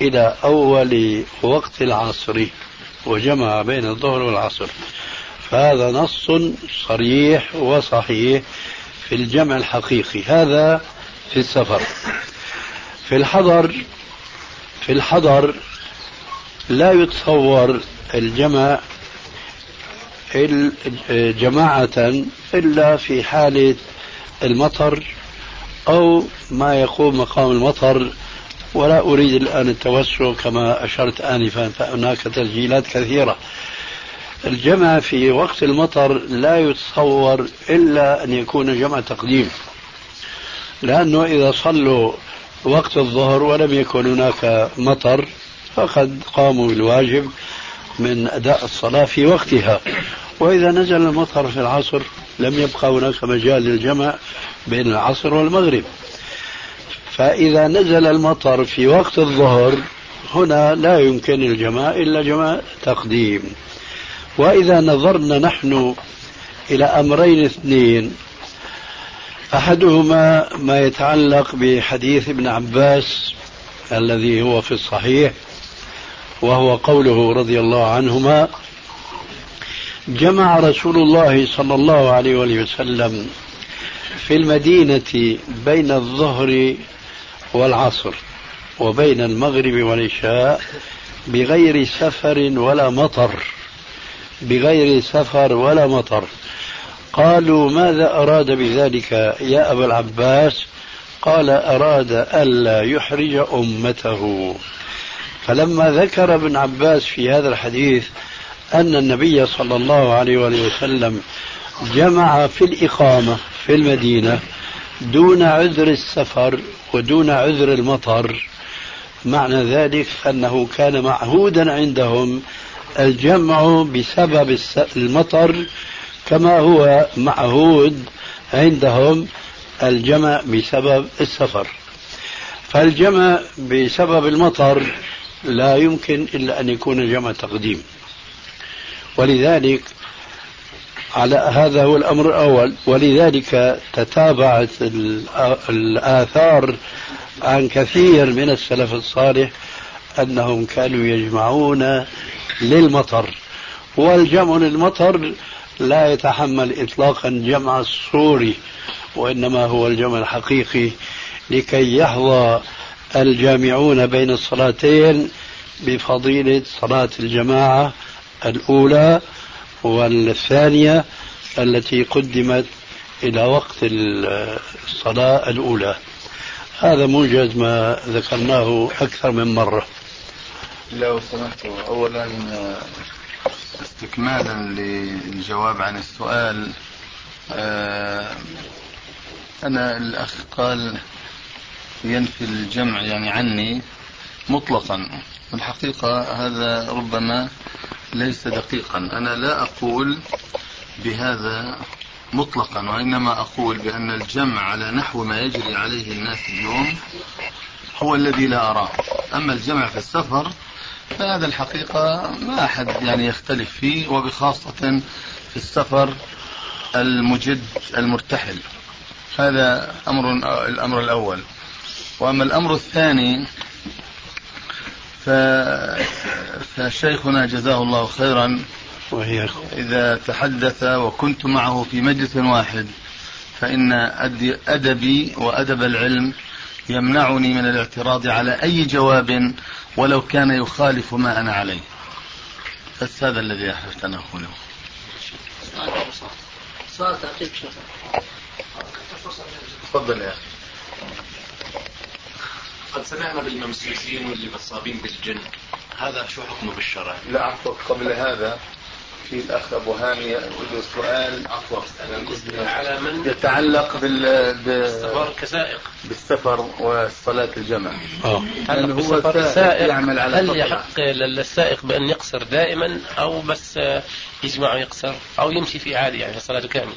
إلى أول وقت العصر وجمع بين الظهر والعصر. فهذا نص صريح وصحيح في الجمع الحقيقي. هذا في السفر. في الحضر في الحضر لا يتصور الجمع جماعة إلا في حالة المطر أو ما يقوم مقام المطر. ولا أريد الآن التوسع كما أشرت آنفا فهناك تسجيلات كثيرة. الجمع في وقت المطر لا يتصور إلا أن يكون جمع تقديم لأنه إذا صلوا وقت الظهر ولم يكن هناك مطر فقد قاموا بالواجب. من أداء الصلاة في وقتها. وإذا نزل المطر في العصر لم يبقى هناك مجال للجمع بين العصر والمغرب. فإذا نزل المطر في وقت الظهر هنا لا يمكن الجماع إلا جماع تقديم. وإذا نظرنا نحن إلى أمرين اثنين أحدهما ما يتعلق بحديث ابن عباس الذي هو في الصحيح وهو قوله رضي الله عنهما جمع رسول الله صلى الله عليه وسلم في المدينة بين الظهر والعصر وبين المغرب والعشاء بغير سفر ولا مطر بغير سفر ولا مطر. قالوا ماذا أراد بذلك يا أبا العباس؟ قال أراد ألا يحرج أمته. فلما ذكر ابن عباس في هذا الحديث أن النبي صلى الله عليه وسلم جمع في الإقامة في المدينة دون عذر السفر ودون عذر المطر معنى ذلك أنه كان معهودا عندهم الجمع بسبب المطر كما هو معهود عندهم الجمع بسبب السفر. فالجمع بسبب المطر لا يمكن إلا أن يكون جمع تقديم. ولذلك على هذا هو الأمر الأول. ولذلك تتابعت الآثار عن كثير من السلف الصالح أنهم كانوا يجمعون للمطر. والجمع للمطر لا يتحمل إطلاقا جمع الصوري وإنما هو الجمع الحقيقي لكي يحظى الجامعون بين الصلاتين بفضيلة صلاة الجماعة الأولى والثانية التي قدمت إلى وقت الصلاة الأولى. هذا موجز ما ذكرناه أكثر من مرة. لو سمحت أولا استكمالا للجواب عن السؤال. آه، أنا الأخ قال ينفي الجمع يعني عني مطلقا. الحقيقة هذا ربما ليس دقيقا. أنا لا أقول بهذا مطلقا وإنما أقول بأن الجمع على نحو ما يجري عليه الناس اليوم هو الذي لا أراه. أما الجمع في السفر فهذا الحقيقة ما أحد يعني يختلف فيه وبخاصة في السفر المجد المرتحل. هذا أمر الأمر الأول. وأما الأمر الثاني فشيخنا جزاه الله خيرا إذا تحدث وكنت معه في مجلس واحد فإن أدبي وأدب العلم يمنعني من الاعتراض على أي جواب ولو كان يخالف ما أنا عليه. بس هذا الذي أحببت أن أقوله سؤال تعقيب تفضل يا أخي. قد سمعنا بالممسوسين واللي مصابين بالجن. هذا شو حكمه بالشرع؟ لا عفوا قبل هذا في الأخ أبو هاني له سؤال عفوا. على من؟ يتعلق بال بالسفر كسائق. بالسفر وصلاه الجمع. آه. هل هو السائق يعمل على هل يحق للسائق بأن يقصر دائما أو بس يجمع ويقصر أو يمشي في عادي يعني صلاته كاملة؟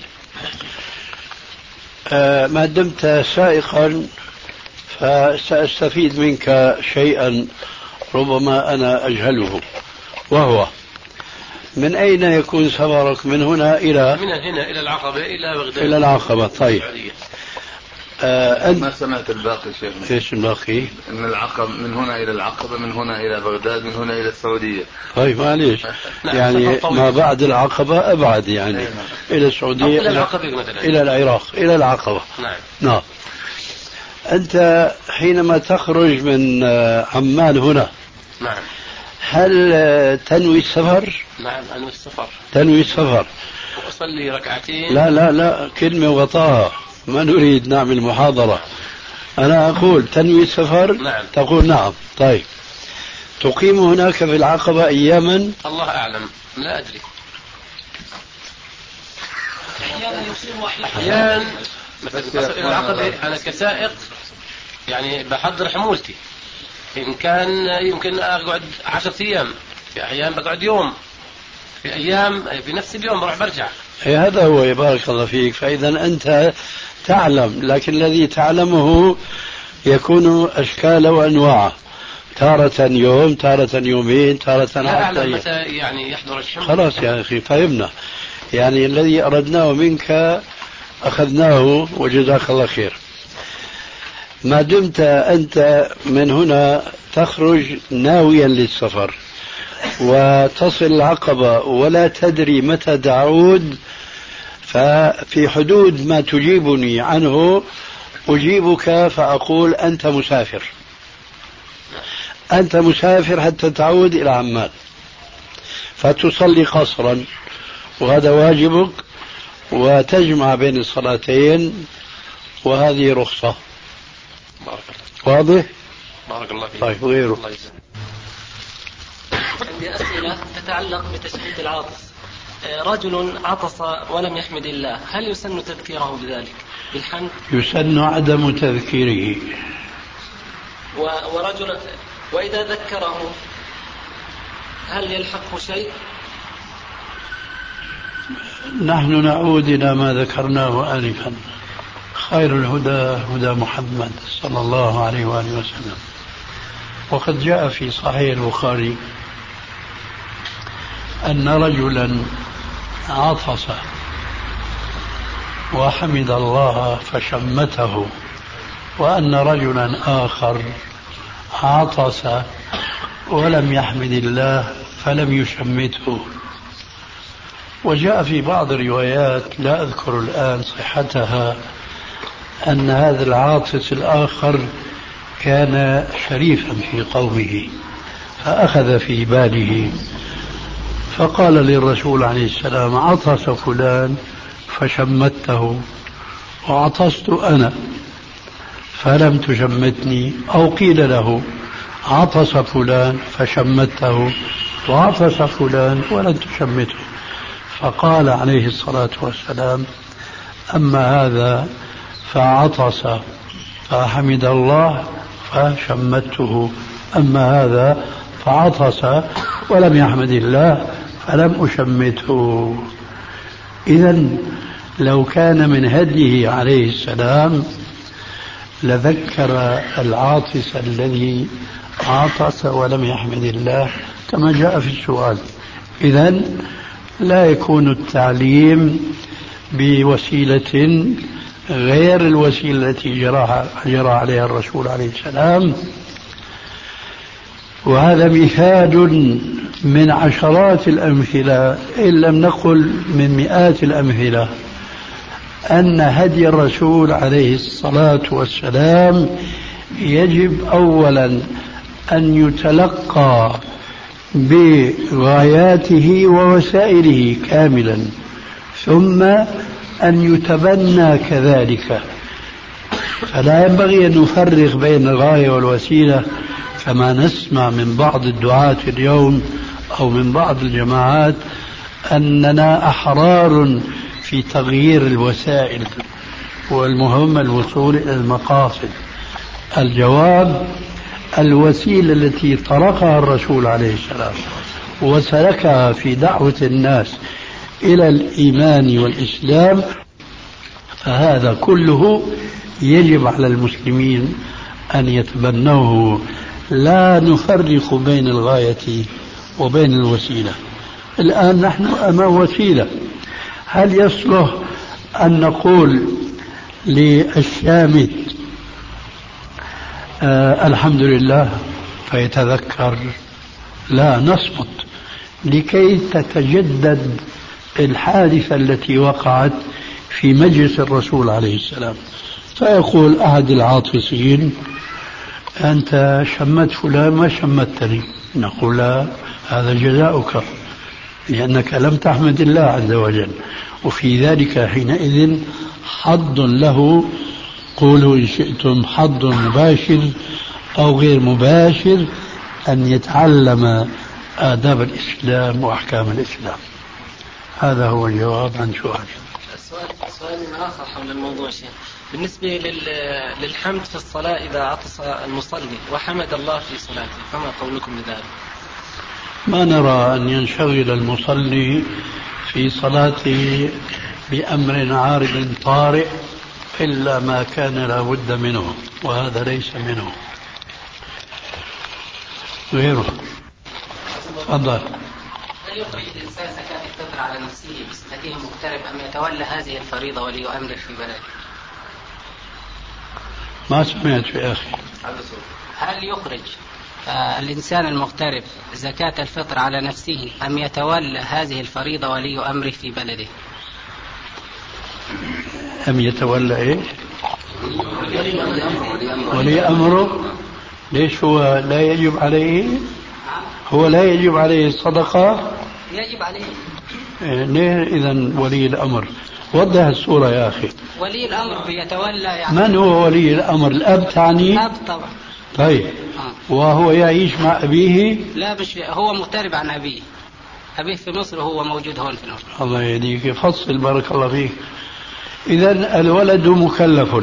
آه ما دمت سائقا فسأستفيد منك شيئا ربما أنا أجهله. وهو من أين يكون سفرك من هنا إلى من هنا إلى العقبة إلى بغداد. إلى العقبة طيب. آه أنت ما سمعت الباقي شيخ إيش الباقي؟ من العقبة من هنا إلى العقبة من هنا إلى بغداد من هنا إلى السعودية. طيب معليش. يعني ما بعد العقبة أبعد يعني. نعم. إلى السعودية إلى العقبة مثلا إلى العراق إلى العقبة. نعم. نعم. أنت حينما تخرج من آه، عمان هنا نعم. هل آه، تنوي السفر؟ نعم أنوي السفر. تنوي السفر. أصلي ركعتين. لا لا لا كلمة وغطاها ما نريد نعمل محاضرة. أنا أقول تنوي السفر؟ نعم. تقول نعم. طيب. تقيم هناك في العقبة أياما؟ الله أعلم. لا أدري. أحيانا يصيب أحيانا. مثلا العقبة أنا كسائق يعني بحضر حمولتي. إن كان يمكن أقعد عشرة أيام في أحيان بقعد يوم في أيام في نفس اليوم بروح برجع. إيه هذا هو بارك الله فيك. فإذا أنت تعلم لكن الذي تعلمه يكون أشكال وأنواع. تارة يوم تارة يومين تارة لا أعلم عشرة متى يعني يحضر الشمس خلاص يا أخي فهمنا يعني الذي أردناه منك أخذناه وجزاك الله خير. ما دمت أنت من هنا تخرج ناويا للسفر وتصل العقبة ولا تدري متى تعود ففي حدود ما تجيبني عنه أجيبك فأقول أنت مسافر. أنت مسافر حتى تعود إلى عمان. فتصلي قصرا وهذا واجبك وتجمع بين الصلاتين وهذه رخصة. بارك الله واضح؟ بارك الله فيك. طيب غيره. الله يسلمك. عندي أسئلة تتعلق بتشديد العاطس. آه، رجل عطس ولم يحمد الله هل يسن تذكيره بذلك؟ بالحمد. يسن عدم تذكيره. و- ورجل وإذا ذكره هل يلحقه شيء؟ نحن نعود إلى ما ذكرناه آنفا. خير الهدى هدى محمد صلى الله عليه وآله وسلم. وقد جاء في صحيح البخاري أن رجلا عطس وحمد الله فشمته وأن رجلا آخر عطس ولم يحمد الله فلم يشمته. وجاء في بعض الروايات لا أذكر الآن صحتها أن هذا العاطس الآخر كان شريفا في قومه فأخذ في باله فقال للرسول عليه السلام عطس فلان فشمته وعطست أنا فلم تشمتني أو قيل له عطس فلان فشمته وعطس فلان ولم تشمته. فقال عليه الصلاة والسلام أما هذا فعطس فحمد الله فشمته. أما هذا فعطس ولم يحمد الله فلم أشمته. إذا لو كان من هديه عليه السلام لذكر العاطس الذي عطس ولم يحمد الله كما جاء في السؤال. إذا لا يكون التعليم بوسيلة غير الوسيلة التي جرى, عليها الرسول عليه السلام. وهذا مثال من عشرات الأمثلة إن لم نقل من مئات الأمثلة أن هدي الرسول عليه الصلاة والسلام يجب أولا أن يتلقى بغاياته ووسائله كاملا ثم أن يتبنى كذلك. فلا ينبغي أن نفرق بين الغاية والوسيلة كما نسمع من بعض الدعاة اليوم أو من بعض الجماعات أننا أحرار في تغيير الوسائل والمهم الوصول إلى المقاصد. الجواب الوسيلة التي طرقها الرسول عليه السلام وسلكها في دعوة الناس إلى الإيمان والإسلام فهذا كله يجب على المسلمين أن يتبنوه. لا نفرق بين الغاية وبين الوسيلة. الآن نحن أمام وسيلة. هل يصلح أن نقول للشامت آه الحمد لله فيتذكر لا نصمت. لكي تتجدد الحادثة التي وقعت في مجلس الرسول عليه السلام. فيقول أحد العاطسين أنت شمت فلان ما شمتني. نقول لا هذا جزاؤك لأنك لم تحمد الله عز وجل. وفي ذلك حينئذ حظ له قولوا إن شئتم حظ مباشر أو غير مباشر أن يتعلم آداب الإسلام وأحكام الإسلام. هذا هو الجواب عن سؤالك سؤال سؤال آخر حول الموضوع شيخ. بالنسبة لل... للحمد في الصلاة إذا عطس المصلي وحمد الله في صلاته فما قولكم بذلك؟ ما نرى أن ينشغل المصلي في صلاته بأمر عارض طارئ إلا ما كان لا بد منه وهذا ليس منه غيره تفضل هل يخرج الإنسان زكاة الفطر على نفسه بصفته مغترب أم يتولى هذه الفريضة ولي أمره في بلده؟ ما سمعت يا أخي هل يخرج آه، الإنسان المغترب زكاة الفطر على نفسه أم يتولى هذه الفريضة ولي أمره في بلده؟ أم يتولى إيه؟ ولي أمره. ليش هو لا يجب عليه؟ هو لا يجب عليه الصدقة. يجب عليه. إيه، ليه إذا ولي الأمر؟ وضح الصورة يا أخي. ولي الأمر بيتولى يعني. من هو ولي الأمر؟ الأب تعني؟ الأب طبعا. طيب. آه. وهو يعيش مع أبيه؟ لا مش هو مغترب عن أبيه. أبيه في مصر وهو موجود هون في الأردن. الله يهديك. فصل بارك الله فيك. إذا الولد مكلف.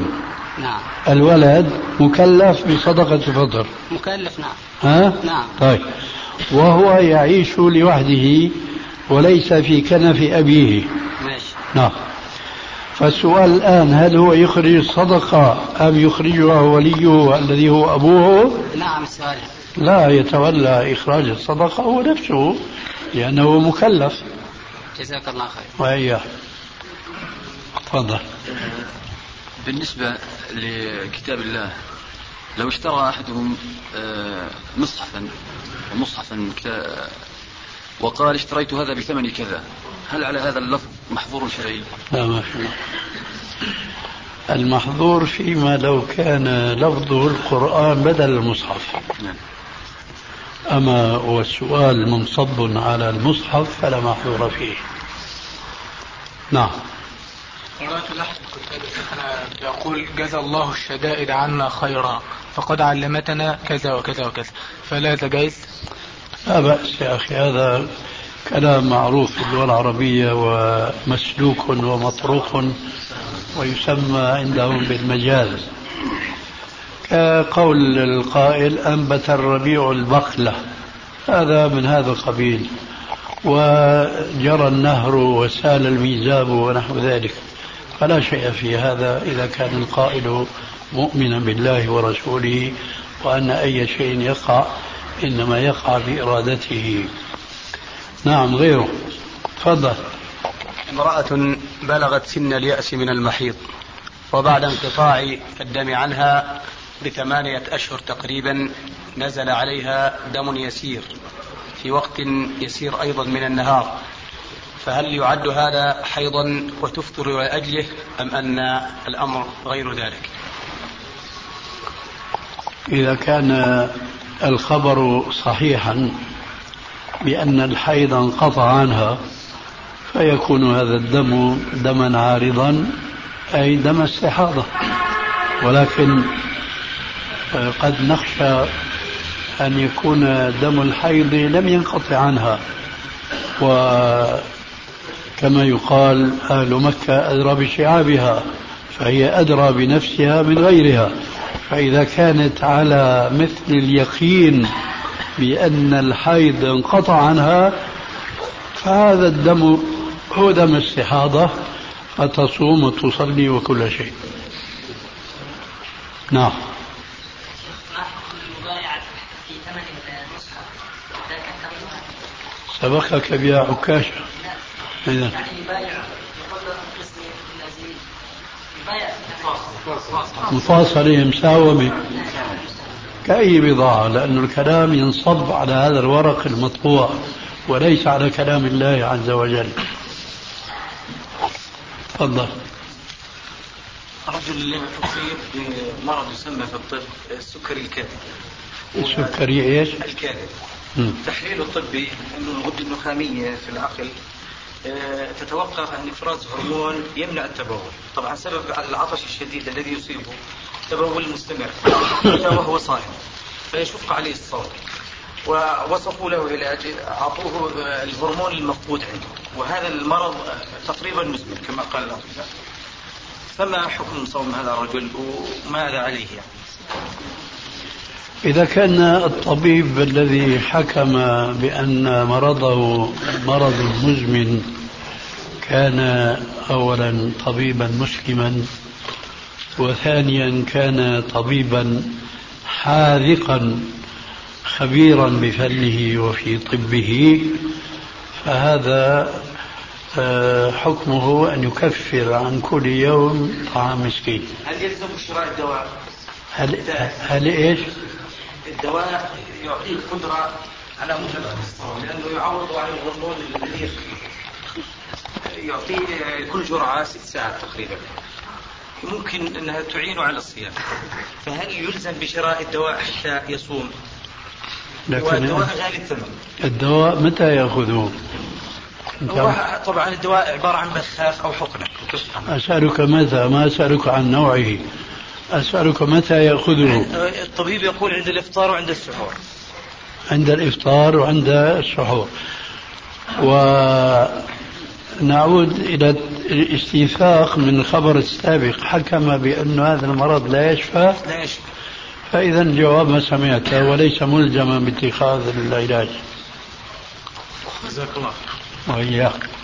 نعم. الولد مكلف بصدقة الفطر مكلف نعم. ها؟ نعم. طيب. وهو يعيش لوحده وليس في كنف أبيه. ماشي. نعم. فالسؤال الآن هل هو يخرج الصدقة أم يخرجها وليه الذي هو أبوه؟ نعم السؤال. لا يتولى إخراج الصدقة هو نفسه لأنه مكلف. جزاك الله خير. وإياه. تفضل. بالنسبة لكتاب الله لو اشترى أحدهم آه، مصحفا مصحفا وقال اشتريت هذا بثمن كذا هل على هذا اللفظ محظور شرعي؟ لا ما في. المحظور فيما لو كان لفظه القرآن بدل المصحف. نعم. أما والسؤال منصب على المصحف فلا محظور فيه. نعم. كتاب شيخنا يقول جزى الله الشدائد عنا خيرا فقد علمتنا كذا وكذا وكذا. فلا جائز؟ لا بأس يا أخي هذا كلام معروف في اللغة العربية ومسلوك ومطروق ويسمى عندهم بالمجاز. كقول القائل أنبت الربيع البقلة هذا من هذا القبيل. وجرى النهر وسال الميزاب ونحو ذلك. فلا شيء في هذا إذا كان القائل مؤمنا بالله ورسوله وأن أي شيء يقع إنما يقع بإرادته. نعم غيره. تفضل. امرأة بلغت سن اليأس من المحيض وبعد انقطاع الدم عنها بثمانية أشهر تقريبا نزل عليها دم يسير في وقت يسير أيضا من النهار. فهل يعد هذا حيضا وتفطر لأجله أم أن الأمر غير ذلك؟ إذا كان الخبر صحيحا بأن الحيض انقطع عنها فيكون هذا الدم دما عارضا أي دم استحاضة. ولكن قد نخشى أن يكون دم الحيض لم ينقطع عنها وكما يقال أهل مكة أدرى بشعابها فهي أدرى بنفسها من غيرها. فإذا كانت على مثل اليقين بأن الحيض انقطع عنها فهذا الدم هو دم استحاضة فتصوم وتصلي وكل شيء. نعم. سبقك بها عكاشة إذا مفاصلة مساومة. كأي بضاعة لأن الكلام ينصب على هذا الورق المطبوع وليس على كلام الله عز وجل. تفضل. رجل أصيب بمرض يسمى في الطب السكري الكاذب. السكري إيش؟ الكاذب. تحليله الطبي أنه الغده النخامية في العقل تتوقف عن إفراز هرمون يمنع التبول، طبعا سبب العطش الشديد الذي يصيبه تبول مستمر وهو صائم فيشق عليه الصوم ووصفوا له علاج أعطوه الهرمون المفقود عنده. وهذا المرض تقريبا مزمن كما قال الأطباء فما حكم صوم هذا الرجل؟ وماذا عليه يعني؟ إذا كان الطبيب الذي حكم بأن مرضه مرض مزمن كان أولا طبيبا مسلما وثانيا كان طبيبا حاذقا خبيرا بفنه وفي طبه فهذا آه، حكمه أن يكفر عن كل يوم طعام مسكين هل يلزم شراء الدواء؟ هل, هل إيش؟ الدواء يعطيه قدرة على مجرد الصوم لأنه يعوض عن الهرمون الذي يعطيه كل جرعة ست ساعات تقريبا. ممكن أنها تعينه على الصيام. فهل يلزم بشراء الدواء حتى يصوم؟ لكن والدواء غالي الثمن. الدواء متى يأخذه؟ طبعا الدواء عبارة عن بخاخ أو حقنة. أسألك متى ما أسألك عن نوعه. أسألك متى يأخذه؟ الطبيب يقول عند الإفطار وعند السحور. عند الإفطار وعند السحور. ونعود إلى الاستيثاق من الخبر السابق. حكم بأن هذا المرض لا يشفى. لا يشفى. فإذا الجواب ما سمعته وليس ملزما باتخاذ العلاج. جزاك الله وإياك.